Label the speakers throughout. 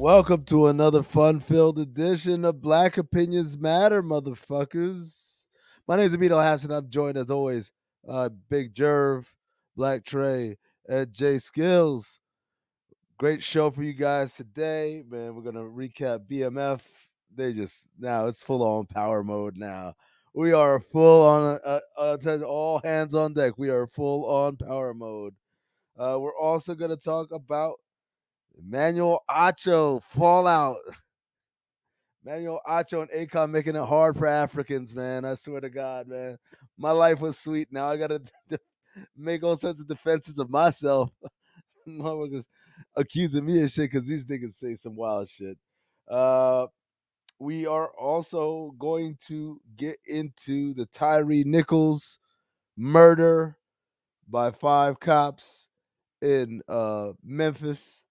Speaker 1: Welcome to another fun-filled edition of Black Opinions Matter, motherfuckers. My name is Amito Hassan. I'm joined as always, uh, Big Jerv, Black Trey, and Jay Skills. Great show for you guys today, man. We're gonna recap BMF. They just now it's full on power mode now. We are full on uh, uh, all hands on deck. We are full on power mode. Uh, we're also gonna talk about Emmanuel Acho fallout. Emmanuel Acho and Akon making it hard for Africans, man. I swear to God, man. My life was sweet. Now I gotta make all sorts of defenses of myself. Motherfuckers accusing me of shit because these niggas say some wild shit. Uh, we are also going to get into the Tyre Nichols murder by five cops in uh, Memphis.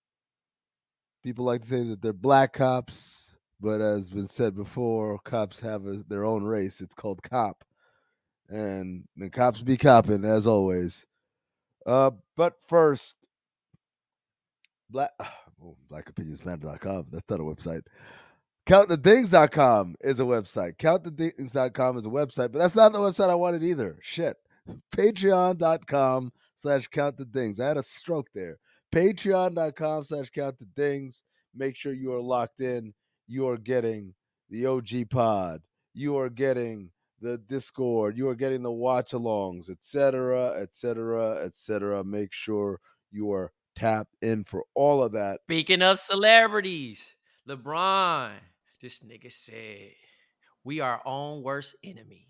Speaker 1: People like to say that they're black cops, but as been said before, cops have a, their own race. It's called cop, and the cops be copping as always. Uh, but first, black oh, blackopinionsmatter.com. That's not a website. Countthedings.com is a website. Countthedings.com is a website, but that's not the website I wanted either. Shit. Patreon.com slash count the dings. I had a stroke there patreon.com slash count the dings. Make sure you are locked in. You are getting the OG pod. You are getting the Discord. You are getting the watch alongs, etc., etc., etc. Make sure you are tapped in for all of that.
Speaker 2: Speaking of celebrities, LeBron, this nigga said, we are our own worst enemy.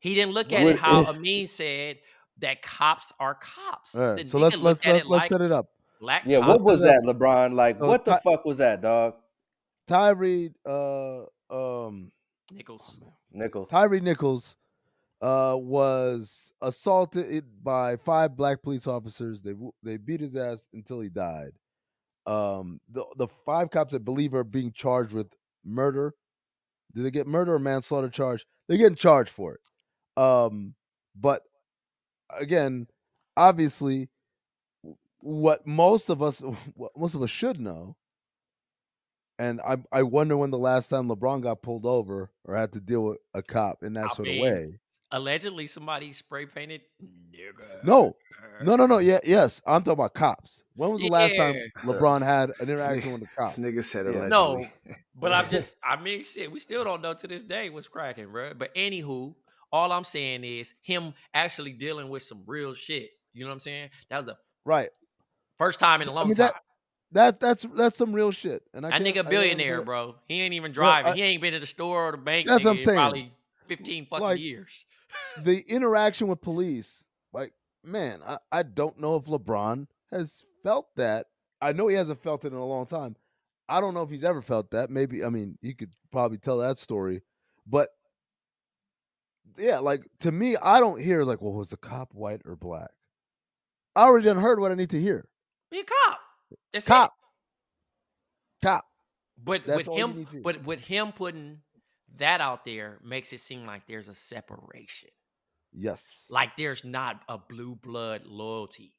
Speaker 2: He didn't look at it how Amin said, that cops are cops.
Speaker 1: Right, so let's let's let, us like set it up.
Speaker 3: Black yeah, what was that, LeBron? Like, so what the Ty- fuck was that, dog?
Speaker 1: Tyre uh um
Speaker 2: Nichols.
Speaker 3: Nichols.
Speaker 1: Tyre Nichols uh was assaulted by five black police officers. They they beat his ass until he died. Um the the five cops I believe are being charged with murder. Did they get murder or manslaughter charge? They're getting charged for it. Um but again, obviously, what most of us, what most of us should know, and I, I wonder when the last time LeBron got pulled over or had to deal with a cop in that I sort mean, of way.
Speaker 2: Allegedly, somebody spray painted nigga.
Speaker 1: No, no, no, no. Yeah, yes. I'm talking about cops. When was the yeah. last time LeBron had an interaction with a cop?
Speaker 3: This nigga said allegedly.
Speaker 2: No, but I'm just. I mean, shit. We still don't know to this day what's cracking, bro. But anywho, all I'm saying is him actually dealing with some real shit. You know what I'm saying? That was the
Speaker 1: right
Speaker 2: first time in a long I mean,
Speaker 1: time. That, that that's that's some real shit.
Speaker 2: And I that nigga billionaire, bro. He ain't even driving. I, he ain't been to the store or the bank.
Speaker 1: That's what I'm saying.
Speaker 2: Probably 15 fucking like, years.
Speaker 1: the interaction with police, like man, I, I don't know if LeBron has felt that. I know he hasn't felt it in a long time. I don't know if he's ever felt that. Maybe I mean he could probably tell that story, but yeah, like to me, I don't hear like, well, was the cop white or black? I already done heard what I need to hear.
Speaker 2: Be a cop.
Speaker 1: That's top. It. Cop.
Speaker 2: But That's with him, but with him putting that out there makes it seem like there's a separation.
Speaker 1: Yes.
Speaker 2: Like there's not a blue blood loyalty.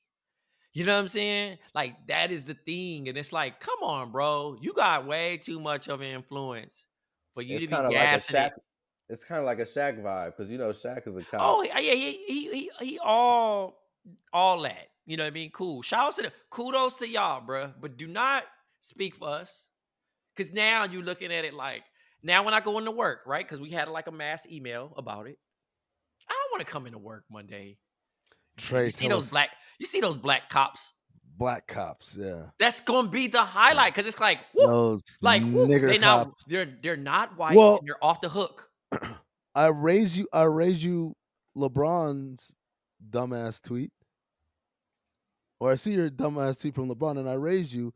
Speaker 2: You know what I'm saying? Like that is the thing. And it's like, come on, bro. You got way too much of an influence for you it's to be gassing like it.
Speaker 3: It's kind of like a Shaq vibe because you know Shaq is a cop.
Speaker 2: Oh yeah, yeah, he he he all all that. You know what I mean? Cool. Shout out to the kudos to y'all, bro. But do not speak for us. Cause now you're looking at it like now when I go into work, right? Because we had like a mass email about it. I don't want to come into work Monday.
Speaker 1: Trey,
Speaker 2: you see those black, you see those black cops.
Speaker 1: Black cops, yeah.
Speaker 2: That's gonna be the highlight because it's like, whoop,
Speaker 1: those
Speaker 2: like
Speaker 1: whoop, they
Speaker 2: cops. Not, they're they're not white. Well, and they're off the hook.
Speaker 1: I raise you. I raise you. LeBron's dumbass tweet, or I see your dumbass tweet from LeBron, and I raise you.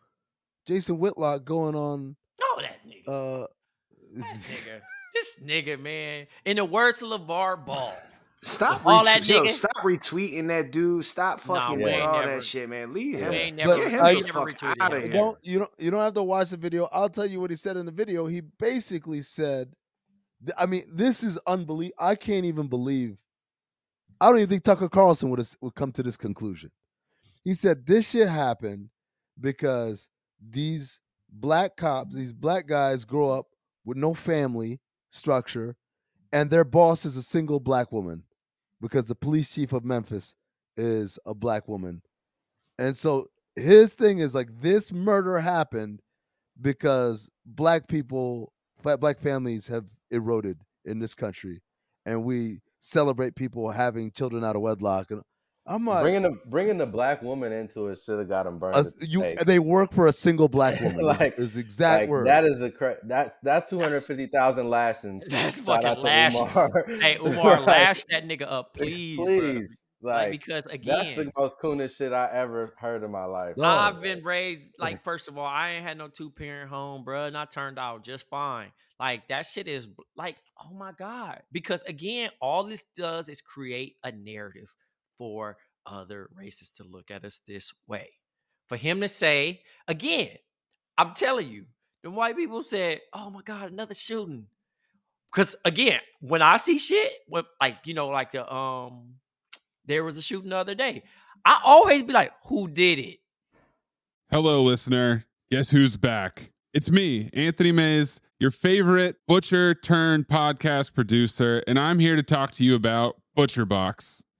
Speaker 1: Jason Whitlock going on.
Speaker 2: Oh, that nigga. Uh, that nigga. This nigga, man. In the words of LaVar Ball.
Speaker 4: Stop all that yo, Stop retweeting that dude. Stop fucking nah, doing all never, that shit, man. Leave him.
Speaker 2: ain't never,
Speaker 4: Get him
Speaker 2: I,
Speaker 4: the fuck out of here.
Speaker 1: Don't you don't you don't have to watch the video. I'll tell you what he said in the video. He basically said, I mean, this is unbelievable. I can't even believe. I don't even think Tucker Carlson would have, would come to this conclusion. He said this shit happened because these black cops, these black guys, grow up with no family structure, and their boss is a single black woman because the police chief of Memphis is a black woman. And so his thing is like this murder happened because black people, black families have eroded in this country, and we celebrate people having children out of wedlock. And I'm like,
Speaker 3: bringing the bringing the black woman into it should have got him burned. Uh,
Speaker 1: you, they work for a single black woman. like is exact like, word.
Speaker 3: That is a that's that's two hundred fifty thousand lashings.
Speaker 2: That's fucking lash. Hey Umar, like, lash that nigga up, please,
Speaker 3: please.
Speaker 2: Like, like, because again,
Speaker 3: that's the most coolest shit I ever heard in my life.
Speaker 2: I've been raised like first of all, I ain't had no two parent home, bro, and I turned out just fine. Like that shit is like, oh my god, because again, all this does is create a narrative for other races to look at us this way. For him to say, again, I'm telling you, the white people said, oh my God, another shooting. Because again, when I see shit, when, like, you know, like the um there was a shooting the other day. I always be like, who did it?
Speaker 5: Hello, listener. Guess who's back? It's me, Anthony Mays, your favorite butcher turned podcast producer, and I'm here to talk to you about ButcherBox.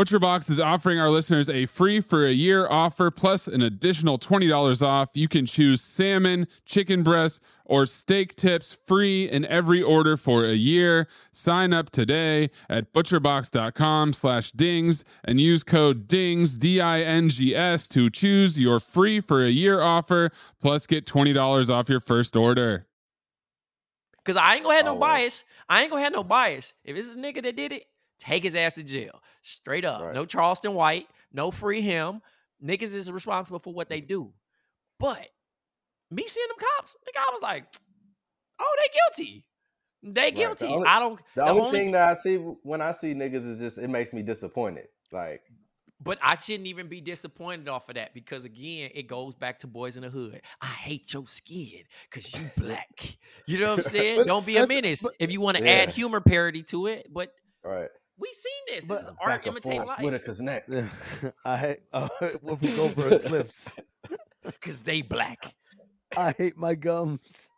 Speaker 5: ButcherBox is offering our listeners a free for a year offer plus an additional $20 off. You can choose salmon, chicken breast, or steak tips free in every order for a year. Sign up today at butcherbox.com slash dings and use code DINGS, D-I-N-G-S to choose your free for a year offer plus get $20 off your first order.
Speaker 2: Cause I ain't gonna have no bias. I ain't gonna have no bias. If it's a nigga that did it, take his ass to jail. Straight up. Right. No Charleston White, no free him. Niggas is responsible for what they mm-hmm. do. But me seeing them cops, the guy was like, oh, they guilty. They guilty. Right. The only, I don't.
Speaker 3: The, the only, only, thing that I see when I see niggas is just it makes me disappointed. Like,
Speaker 2: but I shouldn't even be disappointed off of that because again, it goes back to boys in the hood. I hate your skin because you black. You know what I'm saying? don't be a menace but, if you want to yeah. add humor parody to it. But
Speaker 3: right.
Speaker 2: We seen this. This but is art imitate life.
Speaker 3: Whitaker's neck.
Speaker 1: Yeah. I hate uh, Whoopi Goldberg's lips
Speaker 2: because they black.
Speaker 1: I hate my gums.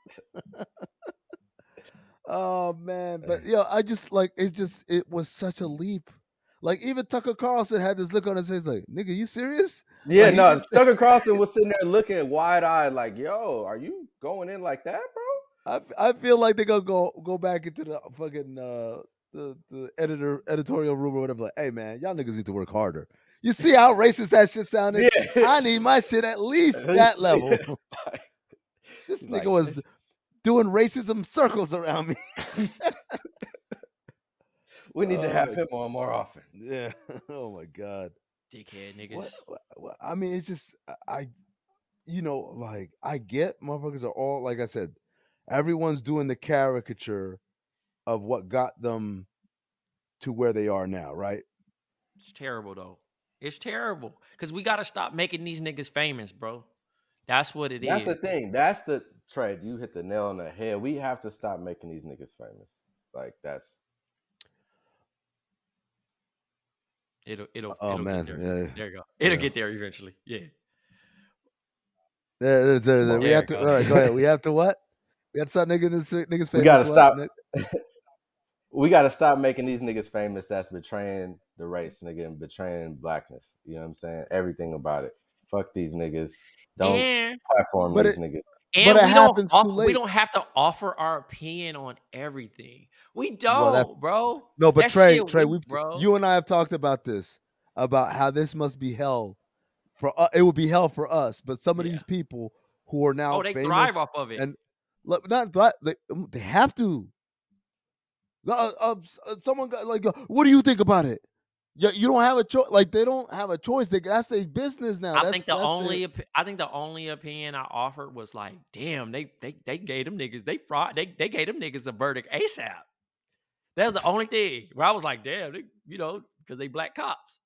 Speaker 1: oh man, but yo, I just like it. Just it was such a leap. Like even Tucker Carlson had this look on his face, like "Nigga, you serious?"
Speaker 3: Yeah,
Speaker 1: like,
Speaker 3: no. Tucker Carlson was sitting there looking wide eyed, like, "Yo, are you going in like that,
Speaker 1: bro?" I, I feel like they're gonna go go back into the fucking uh, the the editor editorial room or whatever. Like, hey man, y'all niggas need to work harder. You see how racist that shit sounded? Yeah. I need my shit at least that level. this nigga was doing racism circles around me.
Speaker 3: we need oh, to have oh, him on more often.
Speaker 1: Yeah. Oh my god.
Speaker 2: Dickhead niggas.
Speaker 1: What, what, what, I mean, it's just I, you know, like I get motherfuckers are all like I said, everyone's doing the caricature of what got them to where they are now, right?
Speaker 2: It's terrible though. It's terrible because we got to stop making these niggas famous, bro. That's what it
Speaker 3: That's
Speaker 2: is.
Speaker 3: the thing. That's the trade. You hit the nail on the head. We have to stop making these niggas famous. Like that's
Speaker 2: It'll it'll.
Speaker 1: Oh,
Speaker 2: it'll
Speaker 1: man,
Speaker 2: Get
Speaker 1: yeah,
Speaker 2: there.
Speaker 1: yeah.
Speaker 2: there you go. It'll
Speaker 1: Yeah.
Speaker 2: get there eventually. Yeah.
Speaker 1: There, there, there, there. We
Speaker 2: There
Speaker 1: have to.
Speaker 2: go.
Speaker 1: All right, go ahead. We have to what? We have to start niggas this niggas famous.
Speaker 3: We gotta
Speaker 1: what,
Speaker 3: stop.
Speaker 1: Nick?
Speaker 3: we got to stop making these niggas famous. That's betraying the race, nigga, and betraying blackness. You know what I'm saying? Everything about it. Fuck these niggas. Don't
Speaker 2: And
Speaker 3: platform
Speaker 1: But
Speaker 3: these
Speaker 1: it-
Speaker 3: niggas.
Speaker 2: and
Speaker 1: But it
Speaker 2: we
Speaker 1: happens too
Speaker 2: don't off- we
Speaker 1: late.
Speaker 2: don't have to offer our opinion on everything. We don't,
Speaker 1: Well,
Speaker 2: bro.
Speaker 1: No, but
Speaker 2: That
Speaker 1: Trey, Trey, we've
Speaker 2: bro.
Speaker 1: you and I have talked about this about how this must be hell for uh, it would be hell for us, but some of
Speaker 2: Yeah.
Speaker 1: these people who are now
Speaker 2: oh, they
Speaker 1: famous,
Speaker 2: thrive off of it.
Speaker 1: and look, not that they, they have to. Uh, uh, someone got like, uh, what do you think about it? Yeah, you don't have a choice. Like they don't have a choice. They, that's their business now.
Speaker 2: I
Speaker 1: That's-
Speaker 2: think the
Speaker 1: that's
Speaker 2: only opi- I think the only opinion I offered was like, damn, they they they gave them niggas they fraud they they gave them niggas a verdict ASAP. That was the only thing where I was like, damn, they, you know, because they black cops.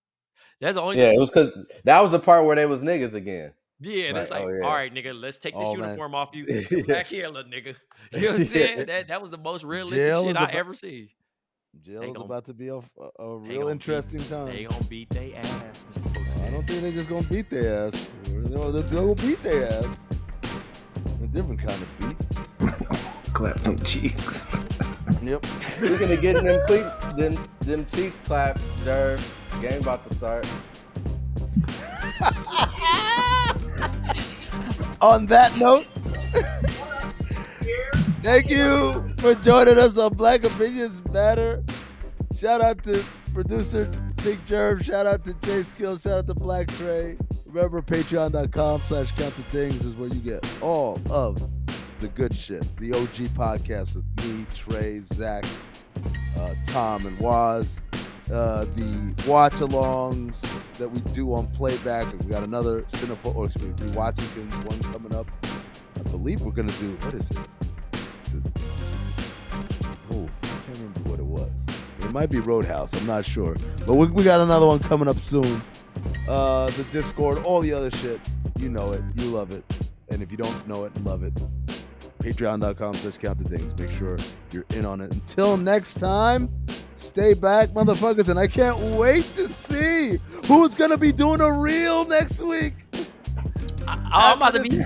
Speaker 2: That's the only
Speaker 3: Yeah, it was because that was the part where they was niggas again.
Speaker 2: Yeah, and it's
Speaker 3: Like, oh,
Speaker 2: like,
Speaker 3: oh, yeah.
Speaker 2: all right, nigga, let's take this
Speaker 1: Oh, man.
Speaker 2: uniform off you.
Speaker 3: Yeah.
Speaker 2: Come back here, little nigga. You know what I'm saying? That that was the most realistic
Speaker 1: Jail
Speaker 2: shit
Speaker 1: is
Speaker 2: I
Speaker 1: about-
Speaker 2: ever see.
Speaker 1: Jail is
Speaker 2: gon-
Speaker 1: about to be a, a, a
Speaker 2: They
Speaker 1: real
Speaker 2: gonna beat-
Speaker 1: interesting
Speaker 2: They
Speaker 1: time.
Speaker 2: gonna beat their ass, Mr. Postman.
Speaker 1: I don't think they're just gonna beat their ass. They're, they're gonna beat their ass. A different kind of beat.
Speaker 4: Clap them cheeks.
Speaker 1: Yep.
Speaker 3: Speaking of getting them cle- them them cheeks clapped, Jerv, game about to start.
Speaker 1: On that note, thank you for joining us on Black Opinions Matter. Shout out to producer Big Jerv. Shout out to Jay Skill. Shout out to Black Trey. Remember, patreon.com slash count the dings is where you get all of the good shit. The OG podcast with me, Trey, Zach, uh, Tom, and Waz. Uh, the watch alongs that we do on playback. We got another Cinepho, or excuse me, rewatching things, one coming up. I believe we're going to do, what is it? Is it? Oh, I can't remember what it was. It might be Roadhouse. I'm not sure. But we, we got another one coming up soon. Uh, the Discord, all the other shit. You know it. You love it. And if you don't know it love it, patreon.com slash count the dings. Make sure you're in on it. Until next time, stay back, motherfuckers. And I can't wait to see who's going to be doing a reel next week.
Speaker 2: I, am about to be.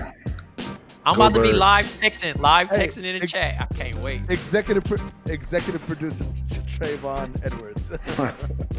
Speaker 2: I'm
Speaker 4: Go
Speaker 2: about to be live texting, live
Speaker 1: Hey,
Speaker 2: texting in the
Speaker 1: ex-
Speaker 2: chat. I can't wait.
Speaker 1: Executive pro- executive producer Trayvon Edwards.